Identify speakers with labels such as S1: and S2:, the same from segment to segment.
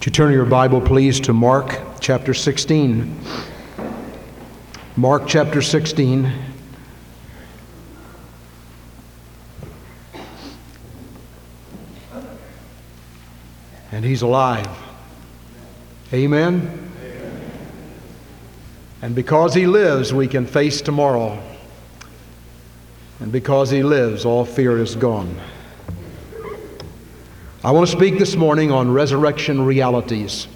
S1: Would you turn your Bible, please, to Mark chapter 16? Mark chapter 16. And he's alive. Amen? Amen. And because he lives, we can face tomorrow. And because he lives, all fear is gone. I want to speak this morning on resurrection realities.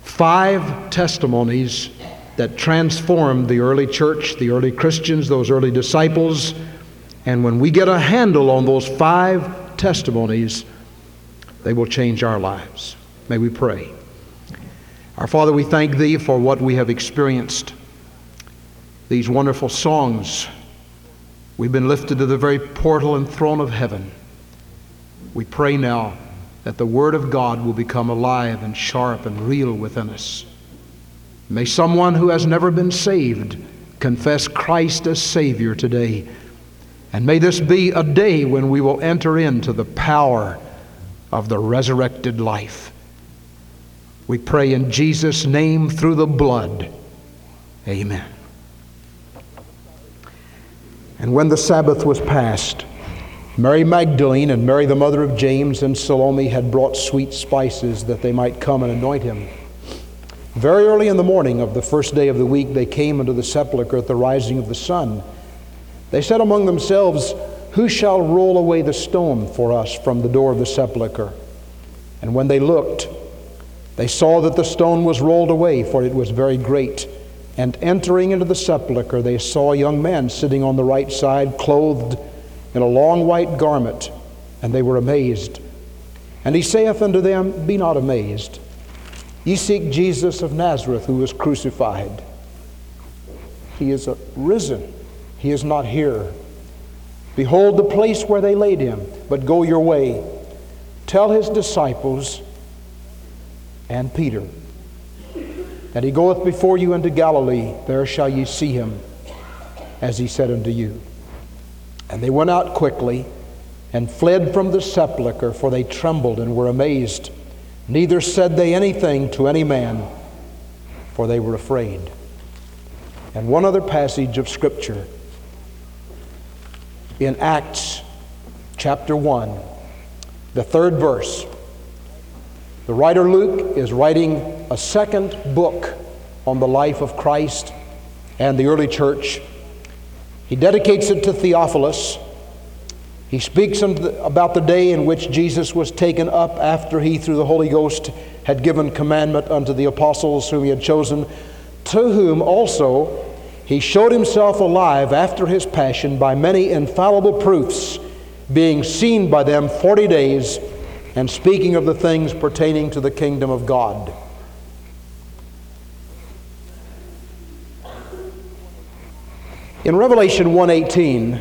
S1: Five testimonies that transformed the early church, the early Christians, those early disciples. And when we get a handle on those five testimonies, they will change our lives. May we pray. Our Father, we thank Thee for what we have experienced. These wonderful songs. We've been lifted to the very portal and throne of heaven. We pray now that the Word of God will become alive and sharp and real within us. May someone who has never been saved confess Christ as Savior today. And may this be a day when we will enter into the power of the resurrected life. We pray in Jesus' name through the blood. Amen. And when the Sabbath was past, Mary Magdalene and Mary, the mother of James, and Salome had brought sweet spices that they might come and anoint him. Very early in the morning of the first day of the week, they came into the sepulchre at the rising of the sun. They said among themselves, Who shall roll away the stone for us from the door of the sepulchre? And when they looked, they saw that the stone was rolled away, for it was very great. And entering into the sepulchre, they saw a young man sitting on the right side, clothed in a long white garment, and they were amazed. And he saith unto them, Be not amazed. Ye seek Jesus of Nazareth, who was crucified. He is risen. He is not here. Behold the place where they laid him, but go your way. Tell his disciples and Peter that he goeth before you into Galilee. There shall ye see him, as he said unto you. And they went out quickly and fled from the sepulchre, for they trembled and were amazed. Neither said they anything to any man, for they were afraid. And one other passage of Scripture in Acts chapter 1, the third verse. The writer Luke is writing a second book on the life of Christ and the early church. He dedicates it to Theophilus. He speaks about the day in which Jesus was taken up after he, through the Holy Ghost, had given commandment unto the apostles whom he had chosen, to whom also he showed himself alive after his passion by many infallible proofs, being seen by them forty days, and speaking of the things pertaining to the kingdom of God. In Revelation 1:18,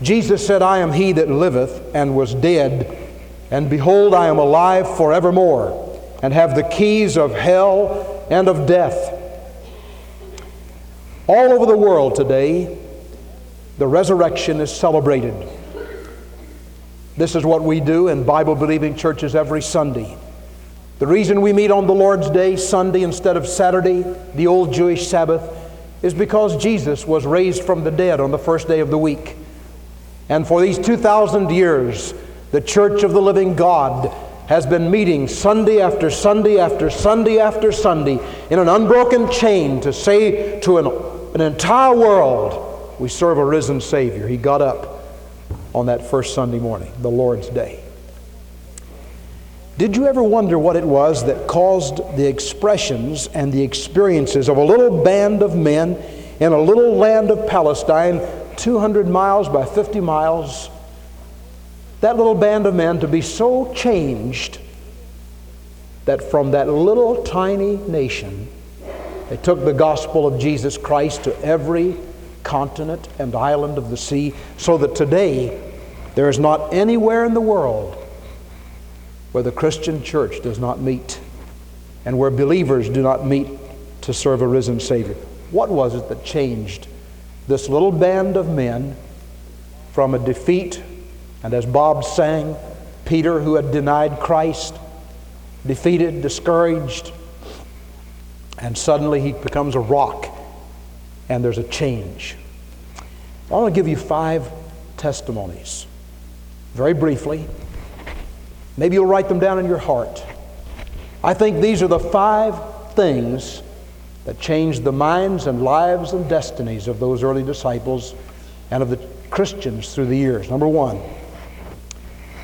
S1: Jesus said, "I am he that liveth and was dead, and behold, I am alive forevermore, and have the keys of hell and of death." All over the world today, the resurrection is celebrated. This is what we do in Bible believing churches every Sunday. The reason we meet on the Lord's Day, Sunday, instead of Saturday, the old Jewish Sabbath, is because Jesus was raised from the dead on the first day of the week. And for these 2,000 years, the Church of the Living God has been meeting Sunday after Sunday after Sunday after Sunday in an unbroken chain to say to an, an entire world, we serve a risen Savior. He got up on that first Sunday morning, the Lord's Day. Did you ever wonder what it was that caused the expressions and the experiences of a little band of men in a little land of Palestine, 200 miles by 50 miles, that little band of men to be so changed that from that little tiny nation, they took the gospel of Jesus Christ to every continent and island of the sea, so that today there is not anywhere in the world where the Christian church does not meet and where believers do not meet to serve a risen Savior. What was it that changed this little band of men from a defeat, and as Bob sang, Peter, who had denied Christ, defeated, discouraged, and suddenly he becomes a rock and there's a change. I want to give you five testimonies, very briefly. Maybe you'll write them down in your heart. I think these are the five things that changed the minds and lives and destinies of those early disciples and of the Christians through the years. Number one,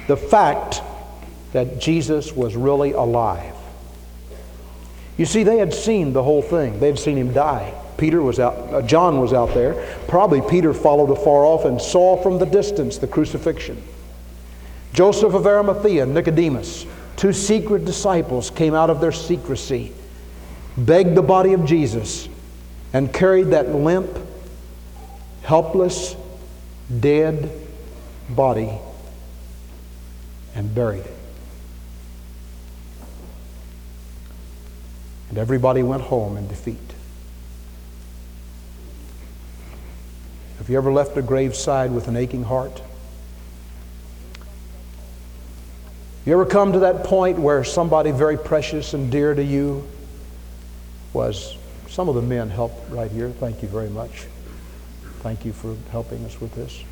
S1: the fact that Jesus was really alive. You see, they had seen the whole thing. They had seen him die. Peter was out, uh, John was out there. Probably Peter followed afar off and saw from the distance the crucifixion. Joseph of Arimathea Nicodemus, two secret disciples, came out of their secrecy, begged the body of Jesus, and carried that limp, helpless, dead body and buried it. And everybody went home in defeat. Have you ever left a graveside with an aching heart? You ever come to that point where somebody very precious and dear to you was some of the men helped right here. Thank you very much. Thank you for helping us with this.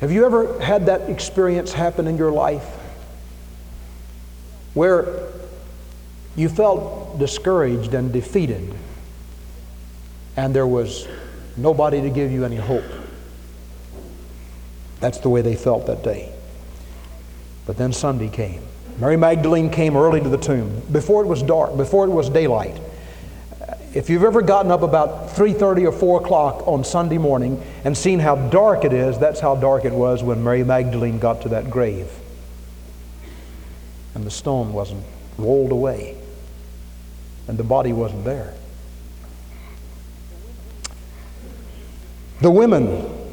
S1: Have you ever had that experience happen in your life where you felt discouraged and defeated and there was nobody to give you any hope? That's the way they felt that day. But then Sunday came. Mary Magdalene came early to the tomb before it was dark, before it was daylight. Uh, if you've ever gotten up about 3:30 or 4 o'clock on Sunday morning and seen how dark it is, that's how dark it was when Mary Magdalene got to that grave. And the stone wasn't rolled away. And the body wasn't there. The women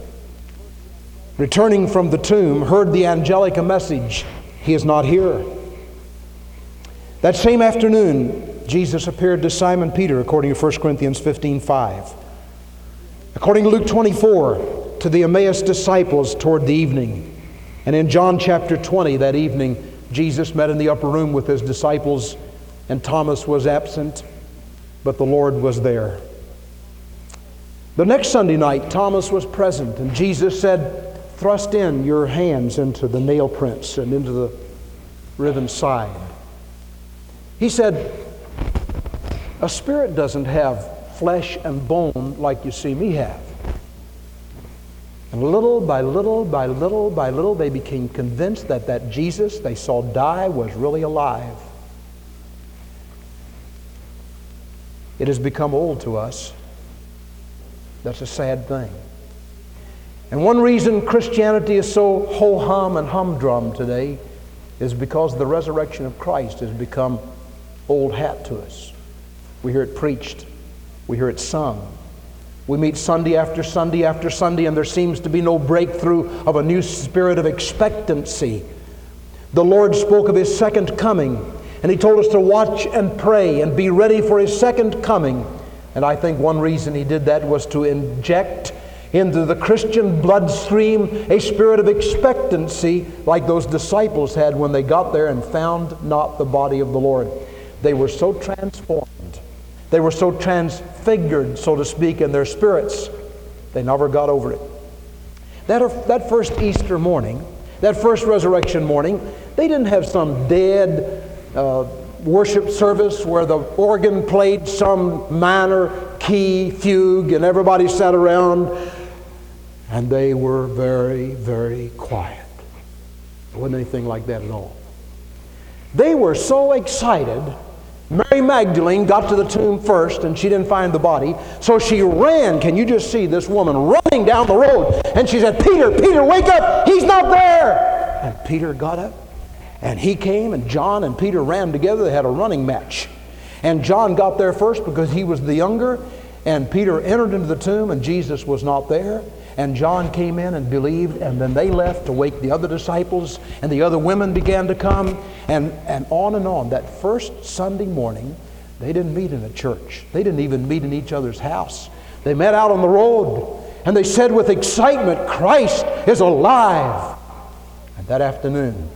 S1: returning from the tomb heard the angelic message, He is not here. That same afternoon, Jesus appeared to Simon Peter, according to 1 Corinthians 15 5. According to Luke 24, to the Emmaus disciples toward the evening. And in John chapter 20, that evening, Jesus met in the upper room with his disciples, and Thomas was absent, but the Lord was there. The next Sunday night, Thomas was present, and Jesus said, Thrust in your hands into the nail prints and into the riven side. He said, a spirit doesn't have flesh and bone like you see me have. And little by little by little by little, they became convinced that that Jesus they saw die was really alive. It has become old to us. That's a sad thing. And one reason Christianity is so ho hum and humdrum today is because the resurrection of Christ has become old hat to us. We hear it preached. We hear it sung. We meet Sunday after Sunday after Sunday, and there seems to be no breakthrough of a new spirit of expectancy. The Lord spoke of His second coming, and He told us to watch and pray and be ready for His second coming. And I think one reason He did that was to inject into the Christian bloodstream a spirit of expectancy like those disciples had when they got there and found not the body of the Lord. They were so transformed they were so transfigured, so to speak, in their spirits, they never got over it. That, that first Easter morning, that first resurrection morning, they didn't have some dead uh, worship service where the organ played some minor key fugue and everybody sat around and they were very, very quiet. It wasn't anything like that at all. They were so excited Mary Magdalene got to the tomb first and she didn't find the body. So she ran. Can you just see this woman running down the road? And she said, Peter, Peter, wake up. He's not there. And Peter got up and he came and John and Peter ran together. They had a running match. And John got there first because he was the younger. And Peter entered into the tomb and Jesus was not there. And John came in and believed, and then they left to wake the other disciples, and the other women began to come, and, and on and on. That first Sunday morning, they didn't meet in a church. They didn't even meet in each other's house. They met out on the road, and they said with excitement, Christ is alive. And that afternoon,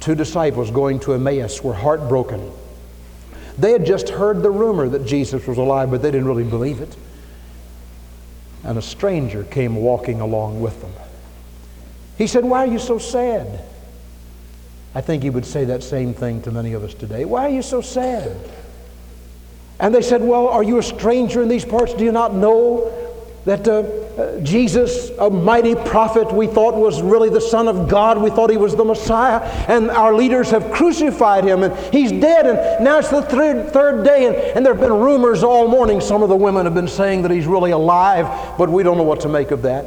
S1: two disciples going to Emmaus were heartbroken. They had just heard the rumor that Jesus was alive, but they didn't really believe it. And a stranger came walking along with them. He said, Why are you so sad? I think he would say that same thing to many of us today. Why are you so sad? And they said, Well, are you a stranger in these parts? Do you not know that uh, Uh, Jesus, a mighty prophet, we thought was really the Son of God. We thought he was the Messiah. And our leaders have crucified him, and he's dead. And now it's the third, third day, and, and there have been rumors all morning. Some of the women have been saying that he's really alive, but we don't know what to make of that.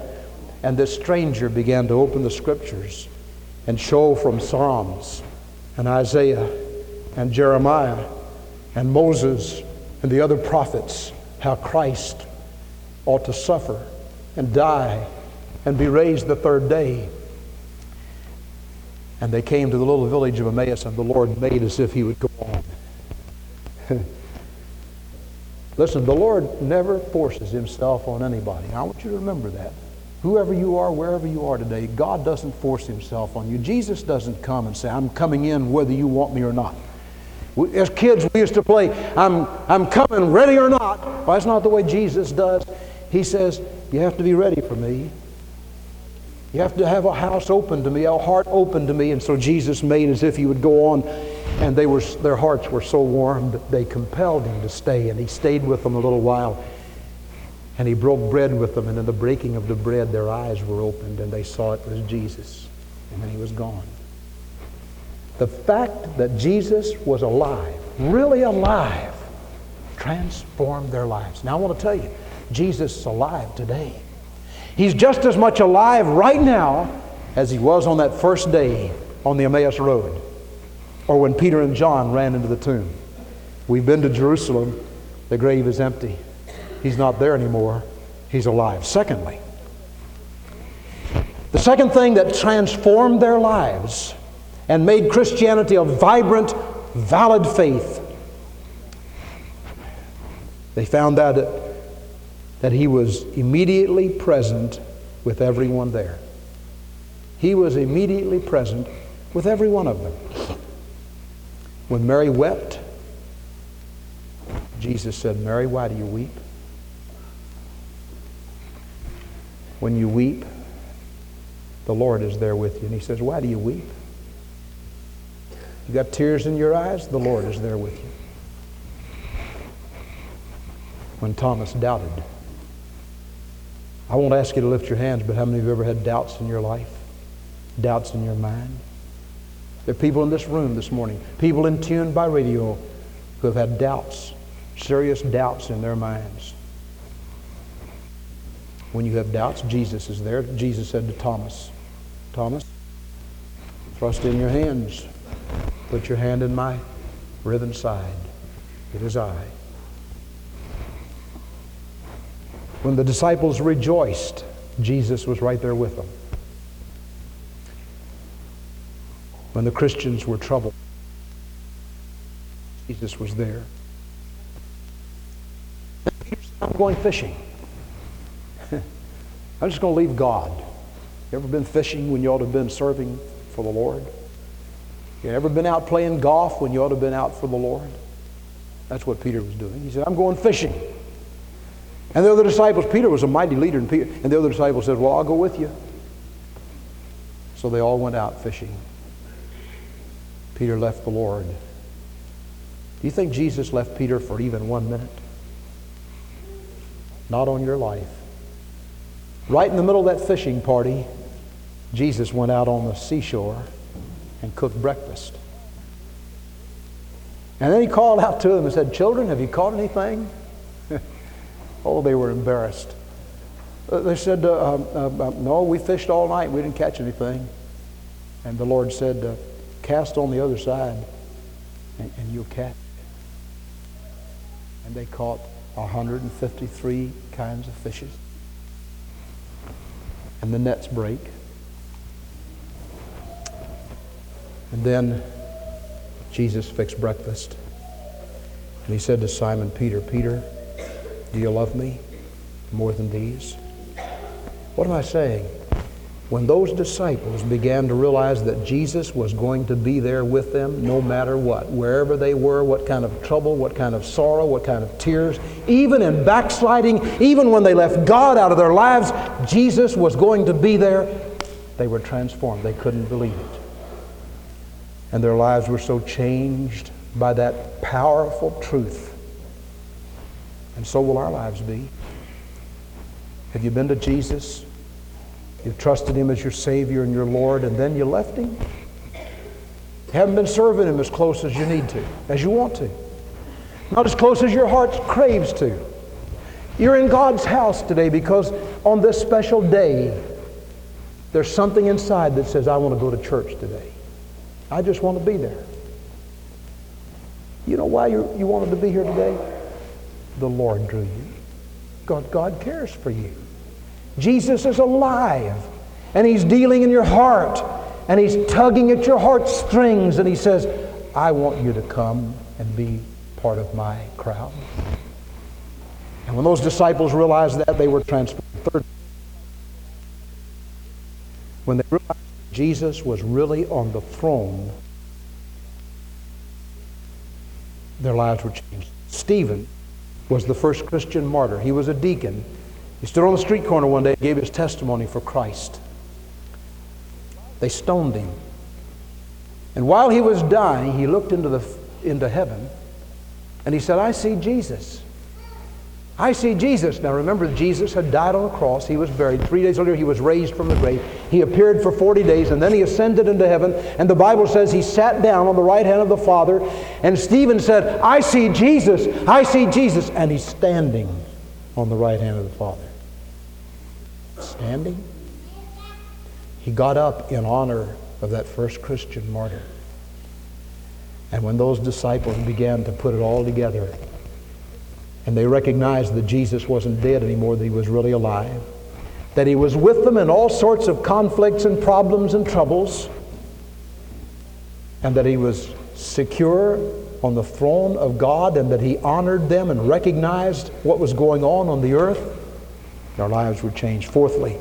S1: And this stranger began to open the scriptures and show from Psalms and Isaiah and Jeremiah and Moses and the other prophets how Christ ought to suffer and die and be raised the third day. And they came to the little village of Emmaus, and the Lord made as if he would go on. Listen, the Lord never forces himself on anybody. I want you to remember that. Whoever you are, wherever you are today, God doesn't force himself on you. Jesus doesn't come and say, I'm coming in whether you want me or not. We, as kids, we used to play, I'm, I'm coming ready or not. Well, that's not the way Jesus does. He says, You have to be ready for me. You have to have a house open to me, a heart open to me. And so Jesus made as if he would go on, and they were, their hearts were so warm that they compelled him to stay. And he stayed with them a little while. And he broke bread with them, and in the breaking of the bread, their eyes were opened, and they saw it was Jesus. And then he was gone. The fact that Jesus was alive, really alive, transformed their lives. Now, I want to tell you, Jesus is alive today. He's just as much alive right now as he was on that first day on the Emmaus Road or when Peter and John ran into the tomb. We've been to Jerusalem, the grave is empty. He's not there anymore, he's alive. Secondly, the second thing that transformed their lives and made Christianity a vibrant, valid faith, they found that that he was immediately present with everyone there. He was immediately present with every one of them. When Mary wept, Jesus said, Mary, why do you weep? When you weep, the Lord is there with you. And he says, Why do you weep? You got tears in your eyes? The Lord is there with you. When Thomas doubted, I won't ask you to lift your hands, but how many of you have ever had doubts in your life? Doubts in your mind? There are people in this room this morning, people in tune by radio, who have had doubts, serious doubts in their minds. When you have doubts, Jesus is there. Jesus said to Thomas, Thomas, thrust in your hands. Put your hand in my riven side. It is I. When the disciples rejoiced, Jesus was right there with them. When the Christians were troubled, Jesus was there. I'm going fishing. I'm just going to leave God. You ever been fishing when you ought to have been serving for the Lord? You ever been out playing golf when you ought to have been out for the Lord? That's what Peter was doing. He said, I'm going fishing. And the other disciples, Peter was a mighty leader, and, Peter, and the other disciples said, Well, I'll go with you. So they all went out fishing. Peter left the Lord. Do you think Jesus left Peter for even one minute? Not on your life. Right in the middle of that fishing party, Jesus went out on the seashore and cooked breakfast. And then he called out to them and said, Children, have you caught anything? Oh, they were embarrassed. Uh, they said, uh, uh, No, we fished all night. We didn't catch anything. And the Lord said, uh, Cast on the other side, and, and you'll catch. And they caught 153 kinds of fishes. And the nets break. And then Jesus fixed breakfast. And he said to Simon Peter, Peter, do you love me more than these? What am I saying? when those disciples began to realize that Jesus was going to be there with them no matter what, wherever they were, what kind of trouble, what kind of sorrow, what kind of tears, even in backsliding, even when they left God out of their lives, Jesus was going to be there, they were transformed. They couldn't believe it. And their lives were so changed by that powerful truth. And so will our lives be. Have you been to Jesus? You've trusted Him as your Savior and your Lord, and then you left Him? Haven't been serving Him as close as you need to, as you want to. Not as close as your heart craves to. You're in God's house today because on this special day, there's something inside that says, I want to go to church today. I just want to be there. You know why you you wanted to be here today? The Lord drew you. God, God cares for you. Jesus is alive and He's dealing in your heart and He's tugging at your heartstrings and He says, I want you to come and be part of my crowd. And when those disciples realized that, they were transformed. Third, when they realized Jesus was really on the throne, their lives were changed. Stephen was the first Christian martyr. He was a deacon he stood on the street corner one day and gave his testimony for Christ. They stoned him. And while he was dying, he looked into, the, into heaven and he said, I see Jesus. I see Jesus. Now remember, Jesus had died on a cross. He was buried. Three days later, he was raised from the grave. He appeared for 40 days, and then he ascended into heaven. And the Bible says he sat down on the right hand of the Father. And Stephen said, I see Jesus. I see Jesus. And he's standing on the right hand of the Father standing. He got up in honor of that first Christian martyr. And when those disciples began to put it all together, and they recognized that Jesus wasn't dead anymore, that he was really alive, that he was with them in all sorts of conflicts and problems and troubles, and that he was secure on the throne of God, and that he honored them and recognized what was going on on the earth. Our lives were changed. Fourthly,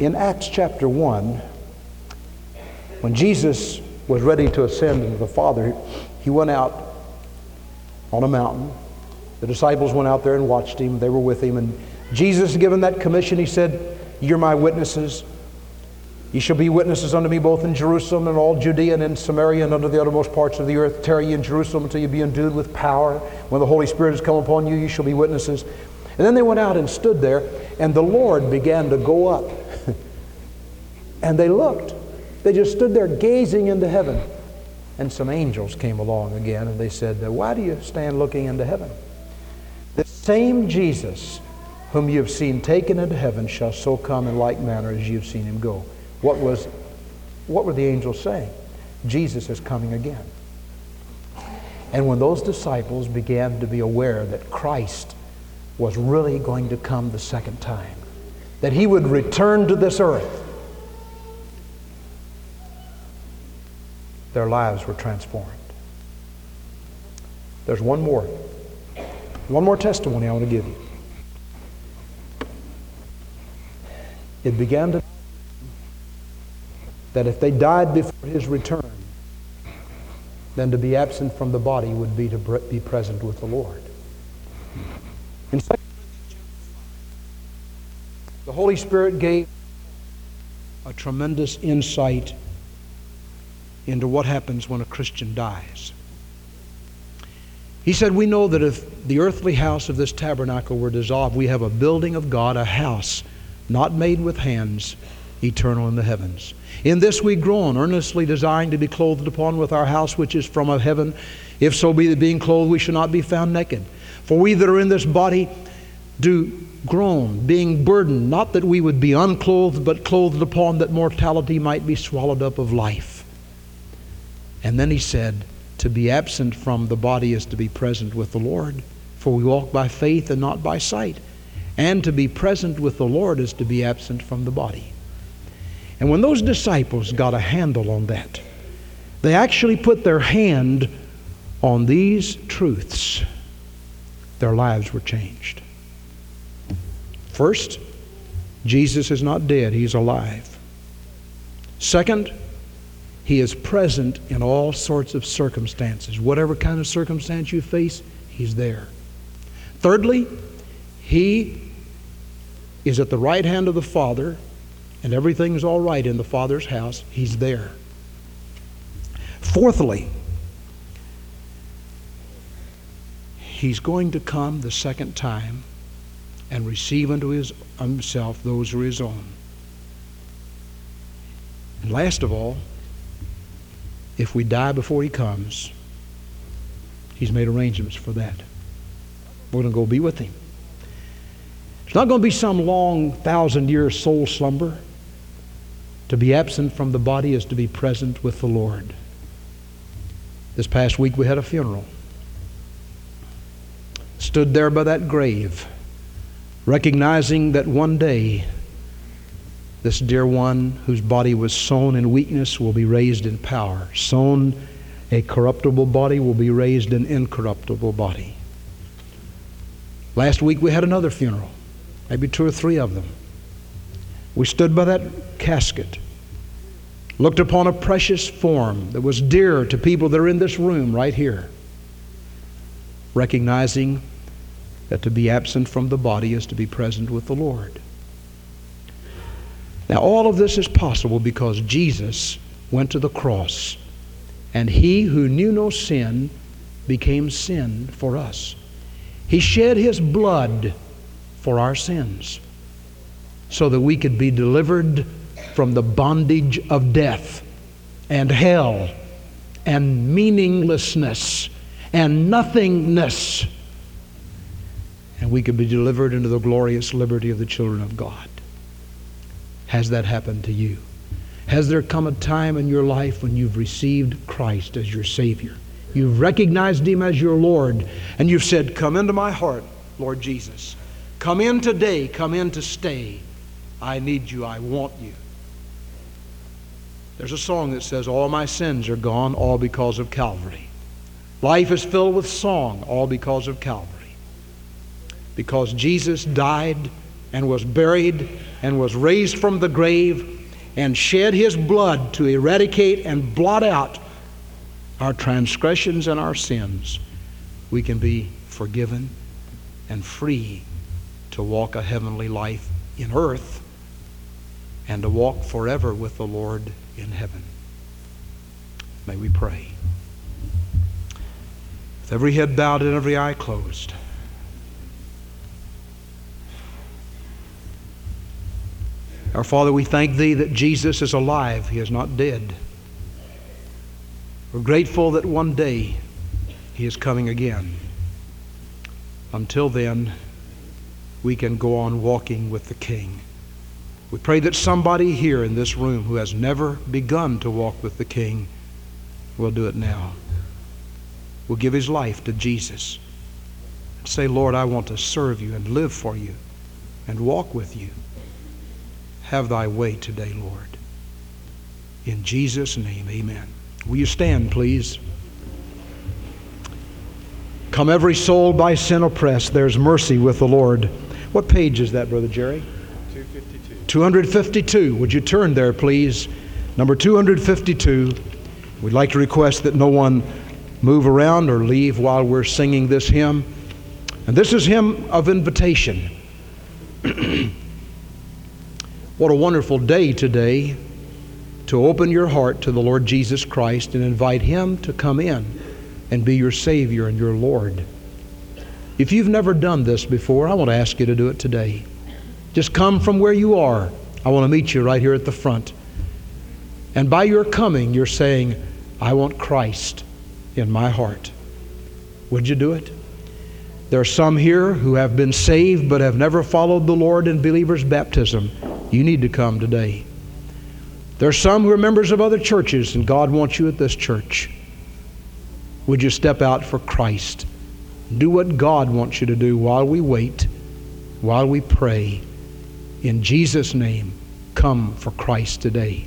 S1: in Acts chapter 1, when Jesus was ready to ascend into the Father, he went out on a mountain. The disciples went out there and watched him. They were with him. And Jesus, given that commission, he said, You're my witnesses Ye shall be witnesses unto me both in Jerusalem and all Judea and in Samaria and unto the uttermost parts of the earth. Tarry ye in Jerusalem until you be endued with power. When the Holy Spirit has come upon you, ye shall be witnesses. And then they went out and stood there, and the Lord began to go up. and they looked. They just stood there gazing into heaven. And some angels came along again, and they said, Why do you stand looking into heaven? The same Jesus whom you have seen taken into heaven shall so come in like manner as you have seen him go. What was what were the angels saying? Jesus is coming again. And when those disciples began to be aware that Christ was really going to come the second time, that he would return to this earth, their lives were transformed. There's one more. One more testimony I want to give you. It began to that if they died before his return, then to be absent from the body would be to be present with the Lord. In fact, the Holy Spirit gave a tremendous insight into what happens when a Christian dies. He said, We know that if the earthly house of this tabernacle were dissolved, we have a building of God, a house not made with hands, eternal in the heavens. In this we groan, earnestly desiring to be clothed upon with our house which is from of heaven. If so be that being clothed we shall not be found naked. For we that are in this body do groan, being burdened, not that we would be unclothed, but clothed upon that mortality might be swallowed up of life. And then he said, To be absent from the body is to be present with the Lord, for we walk by faith and not by sight. And to be present with the Lord is to be absent from the body. And when those disciples got a handle on that, they actually put their hand on these truths. Their lives were changed. First, Jesus is not dead, he's alive. Second, he is present in all sorts of circumstances. Whatever kind of circumstance you face, he's there. Thirdly, he is at the right hand of the Father, and everything's all right in the Father's house. He's there. Fourthly, he's going to come the second time and receive unto his, himself those who are his own. And last of all, if we die before he comes, he's made arrangements for that. We're going to go be with him. It's not going to be some long thousand year soul slumber. To be absent from the body is to be present with the Lord. This past week we had a funeral. Stood there by that grave, recognizing that one day this dear one whose body was sown in weakness will be raised in power. Sown a corruptible body will be raised an incorruptible body. Last week we had another funeral, maybe two or three of them. We stood by that casket, looked upon a precious form that was dear to people that are in this room right here, recognizing that to be absent from the body is to be present with the Lord. Now, all of this is possible because Jesus went to the cross, and he who knew no sin became sin for us. He shed His blood for our sins so that we could be delivered from the bondage of death and hell and meaninglessness and nothingness. And we could be delivered into the glorious liberty of the children of God. Has that happened to you? Has there come a time in your life when you've received Christ as your Savior? You've recognized Him as your Lord, and you've said, Come into my heart, Lord Jesus. Come in today, come in to stay. I need you, I want you. There's a song that says, All my sins are gone, all because of Calvary. Life is filled with song, all because of Calvary. Because Jesus died and was buried and was raised from the grave and shed his blood to eradicate and blot out our transgressions and our sins, we can be forgiven and free to walk a heavenly life in earth and to walk forever with the Lord in heaven. May we pray. With every head bowed and every eye closed. Our Father, we thank Thee that Jesus is alive. He is not dead. We're grateful that one day He is coming again. Until then, we can go on walking with the King. We pray that somebody here in this room who has never begun to walk with the King will do it now. Will give his life to Jesus. And say, Lord, I want to serve you and live for you and walk with you. Have thy way today, Lord. In Jesus' name, amen. Will you stand, please? Come, every soul by sin oppressed, there's mercy with the Lord. What page is that, Brother Jerry? 252. 252. Would you turn there, please? Number 252. We'd like to request that no one move around or leave while we're singing this hymn. And this is hymn of invitation. what a wonderful day today to open your heart to the Lord Jesus Christ and invite Him to come in and be your Savior and your Lord. If you've never done this before, I want to ask you to do it today. Just come from where you are. I want to meet you right here at the front. And by your coming, you're saying, I want Christ in my heart. Would you do it? There are some here who have been saved but have never followed the Lord in believer's baptism. You need to come today. There are some who are members of other churches, and God wants you at this church. Would you step out for Christ? Do what God wants you to do while we wait, while we pray. In Jesus' name, come for Christ today.